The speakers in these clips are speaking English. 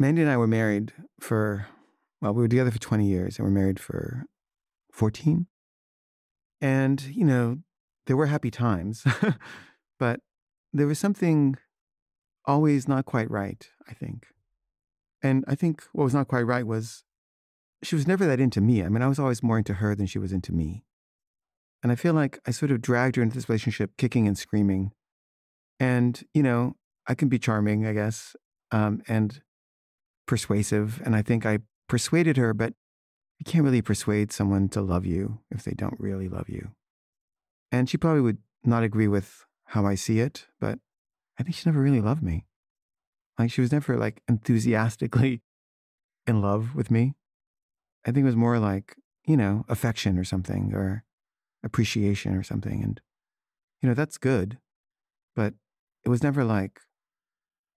Mandy and I were married for, well, we were together for 20 years and we're married for 14. And, you know, there were happy times, but there was something always not quite right, I think. And I think what was not quite right was she was never that into me. I mean, I was always more into her than she was into me. And I feel like I sort of dragged her into this relationship kicking and screaming. And, you know, I can be charming, I guess, um, and persuasive. And I think I persuaded her, but you can't really persuade someone to love you if they don't really love you. And she probably would not agree with how I see it, but I think she never really loved me. Like she was never like enthusiastically in love with me. I think it was more like, you know, affection or something or appreciation or something. And, you know, that's good. But it was never like,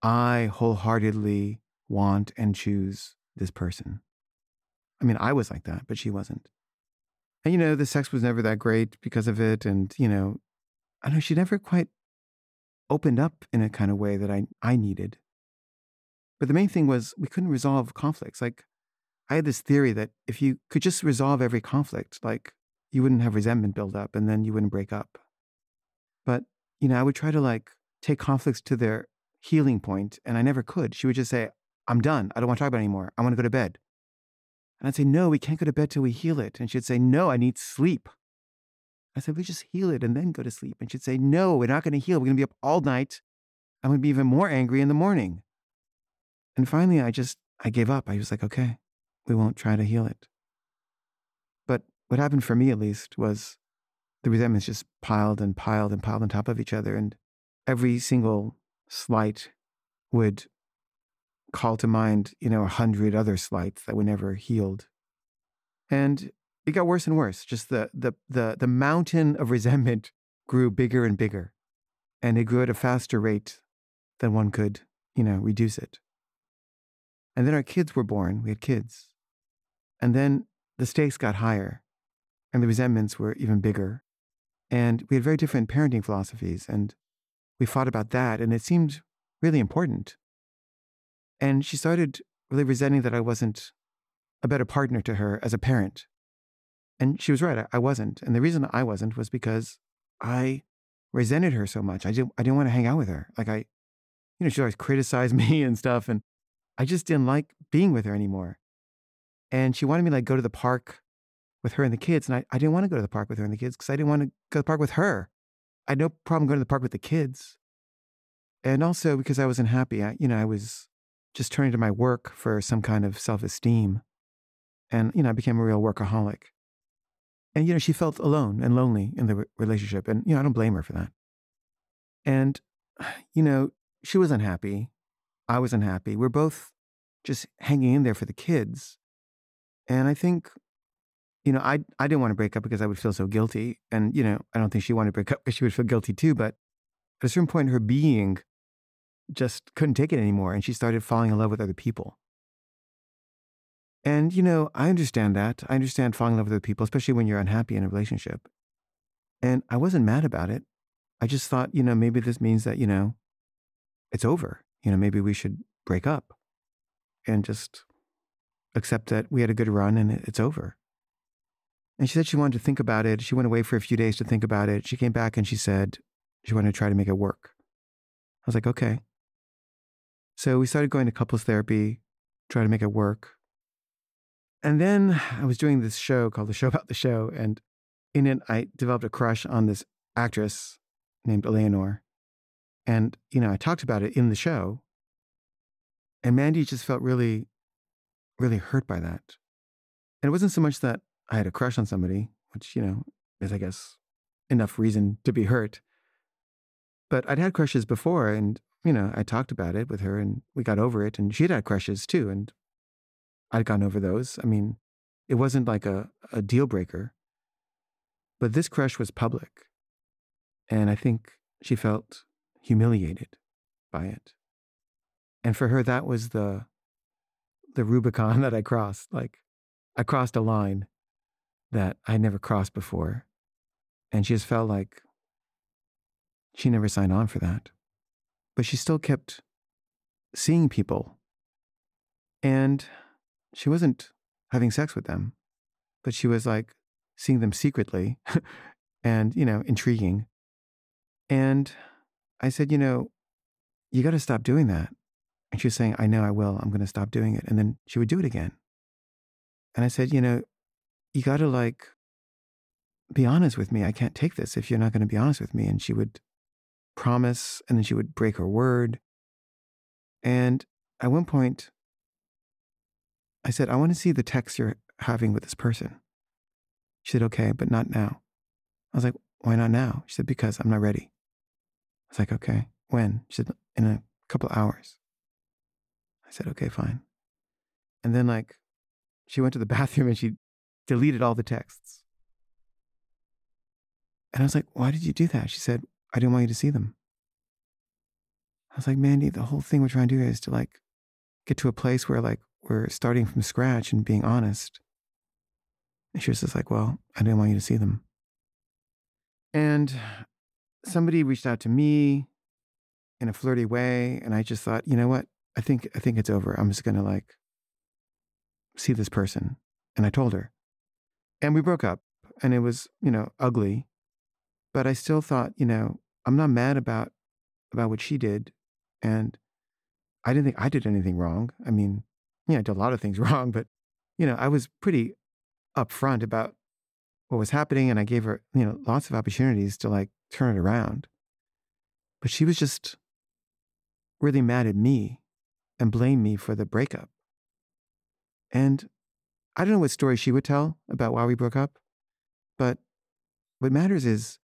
I wholeheartedly want and choose this person. I mean, I was like that, but she wasn't. And, you know, the sex was never that great because of it. And, you know, I know she never quite opened up in a kind of way that I, I needed. But the main thing was we couldn't resolve conflicts. Like, I had this theory that if you could just resolve every conflict, like, you wouldn't have resentment build up and then you wouldn't break up. But, you know, I would try to like take conflicts to their healing point and I never could. She would just say, I'm done. I don't want to talk about it anymore. I want to go to bed. And I'd say, No, we can't go to bed till we heal it. And she'd say, No, I need sleep. I said, We just heal it and then go to sleep. And she'd say, No, we're not going to heal. We're going to be up all night. I'm going to be even more angry in the morning. And finally, I just, I gave up. I was like, Okay, we won't try to heal it. But what happened for me, at least, was the resentments just piled and piled and piled on top of each other. And every single slight would call to mind, you know, a hundred other slights that were never healed. And it got worse and worse. Just the the the the mountain of resentment grew bigger and bigger. And it grew at a faster rate than one could, you know, reduce it. And then our kids were born. We had kids. And then the stakes got higher and the resentments were even bigger. And we had very different parenting philosophies. And we fought about that. And it seemed really important. And she started really resenting that I wasn't a better partner to her as a parent. And she was right, I wasn't. And the reason I wasn't was because I resented her so much. I didn't I didn't want to hang out with her. Like I, you know, she always criticized me and stuff. And I just didn't like being with her anymore. And she wanted me to like go to the park with her and the kids. And I, I didn't want to go to the park with her and the kids because I didn't want to go to the park with her. I had no problem going to the park with the kids. And also because I wasn't happy. I, you know, I was just turning to my work for some kind of self esteem. And, you know, I became a real workaholic. And, you know, she felt alone and lonely in the re- relationship. And, you know, I don't blame her for that. And, you know, she was unhappy. I was unhappy. We're both just hanging in there for the kids. And I think, you know, I, I didn't want to break up because I would feel so guilty. And, you know, I don't think she wanted to break up because she would feel guilty too. But at a certain point, her being just couldn't take it anymore and she started falling in love with other people. And, you know, I understand that. I understand falling in love with other people, especially when you're unhappy in a relationship. And I wasn't mad about it. I just thought, you know, maybe this means that, you know, it's over. You know, maybe we should break up and just accept that we had a good run and it's over. And she said she wanted to think about it. She went away for a few days to think about it. She came back and she said she wanted to try to make it work. I was like, okay. So we started going to couples therapy, try to make it work. And then I was doing this show called The Show About the Show. And in it, I developed a crush on this actress named Eleanor. And, you know, I talked about it in the show. And Mandy just felt really, really hurt by that. And it wasn't so much that I had a crush on somebody, which, you know, is, I guess, enough reason to be hurt. But I'd had crushes before, and you know, I talked about it with her and we got over it. And she'd had crushes too. And I'd gotten over those. I mean, it wasn't like a, a deal breaker. But this crush was public. And I think she felt humiliated by it. And for her, that was the the Rubicon that I crossed. Like I crossed a line that I never crossed before. And she just felt like she never signed on for that but she still kept seeing people And she wasn't having sex with them, but she was like seeing them secretly and, you know, intriguing. And I said, you know, you got to stop doing that. And she was saying, I know I will. I'm going to stop doing it. And then she would do it again. And I said, you know, you got to like be honest with me. I can't take this if you're not going to be honest with me. And she would promise and then she would break her word. And at one point, I said, I want to see the text you're having with this person. She said, okay, but not now. I was like, why not now? She said, because I'm not ready. I was like, okay, when? She said, in a couple hours. I said, okay, fine. And then, like, she went to the bathroom and she deleted all the texts. And I was like, why did you do that? She said, I didn't want you to see them. I was like, Mandy, the whole thing we're trying to do is to like get to a place where like we're starting from scratch and being honest. And she was just like, well, I didn't want you to see them. And somebody reached out to me in a flirty way. And I just thought, you know what? I think, I think it's over. I'm just to like see this person. And I told her. And we broke up and it was, you know, ugly. But I still thought, you know, I'm not mad about about what she did. And I didn't think I did anything wrong. I mean, yeah, I did a lot of things wrong, but you know, I was pretty upfront about what was happening and I gave her, you know, lots of opportunities to like turn it around. But she was just really mad at me and blamed me for the breakup. And I don't know what story she would tell about why we broke up, but what matters is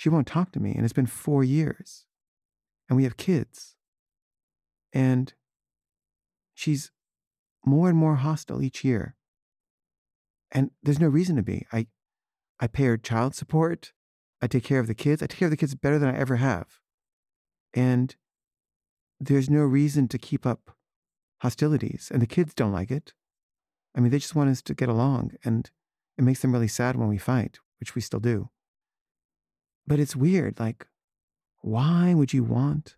she won't talk to me. And it's been four years. And we have kids. And she's more and more hostile each year. And there's no reason to be. I, I pay her child support. I take care of the kids. I take care of the kids better than I ever have. And there's no reason to keep up hostilities. And the kids don't like it. I mean, they just want us to get along, and it makes them really sad when we fight, which we still do. But it's weird. Like, why would you want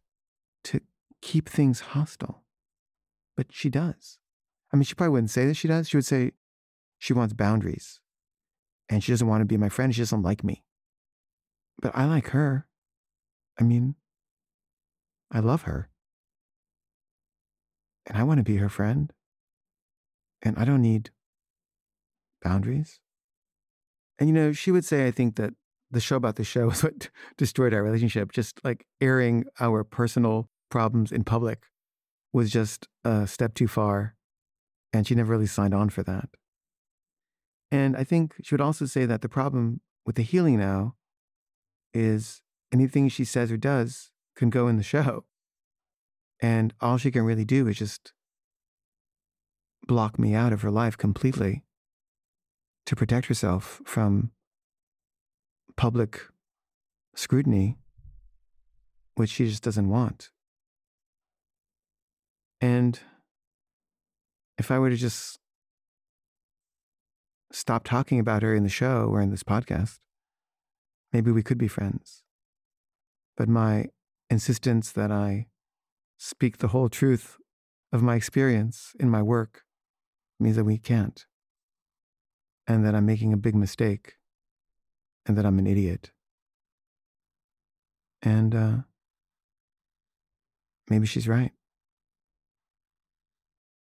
to keep things hostile? But she does. I mean, she probably wouldn't say that she does. She would say she wants boundaries and she doesn't want to be my friend. She doesn't like me. But I like her. I mean, I love her. And I want to be her friend. And I don't need boundaries. And, you know, she would say, I think that the show about the show is what destroyed our relationship. Just like airing our personal problems in public was just a step too far. And she never really signed on for that. And I think she would also say that the problem with the healing now is anything she says or does can go in the show. And all she can really do is just block me out of her life completely to protect herself from public scrutiny, which she just doesn't want. And if I were to just stop talking about her in the show or in this podcast, maybe we could be friends. But my insistence that I speak the whole truth of my experience in my work means that we can't, and that I'm making a big mistake, and that I'm an idiot. And uh, maybe she's right.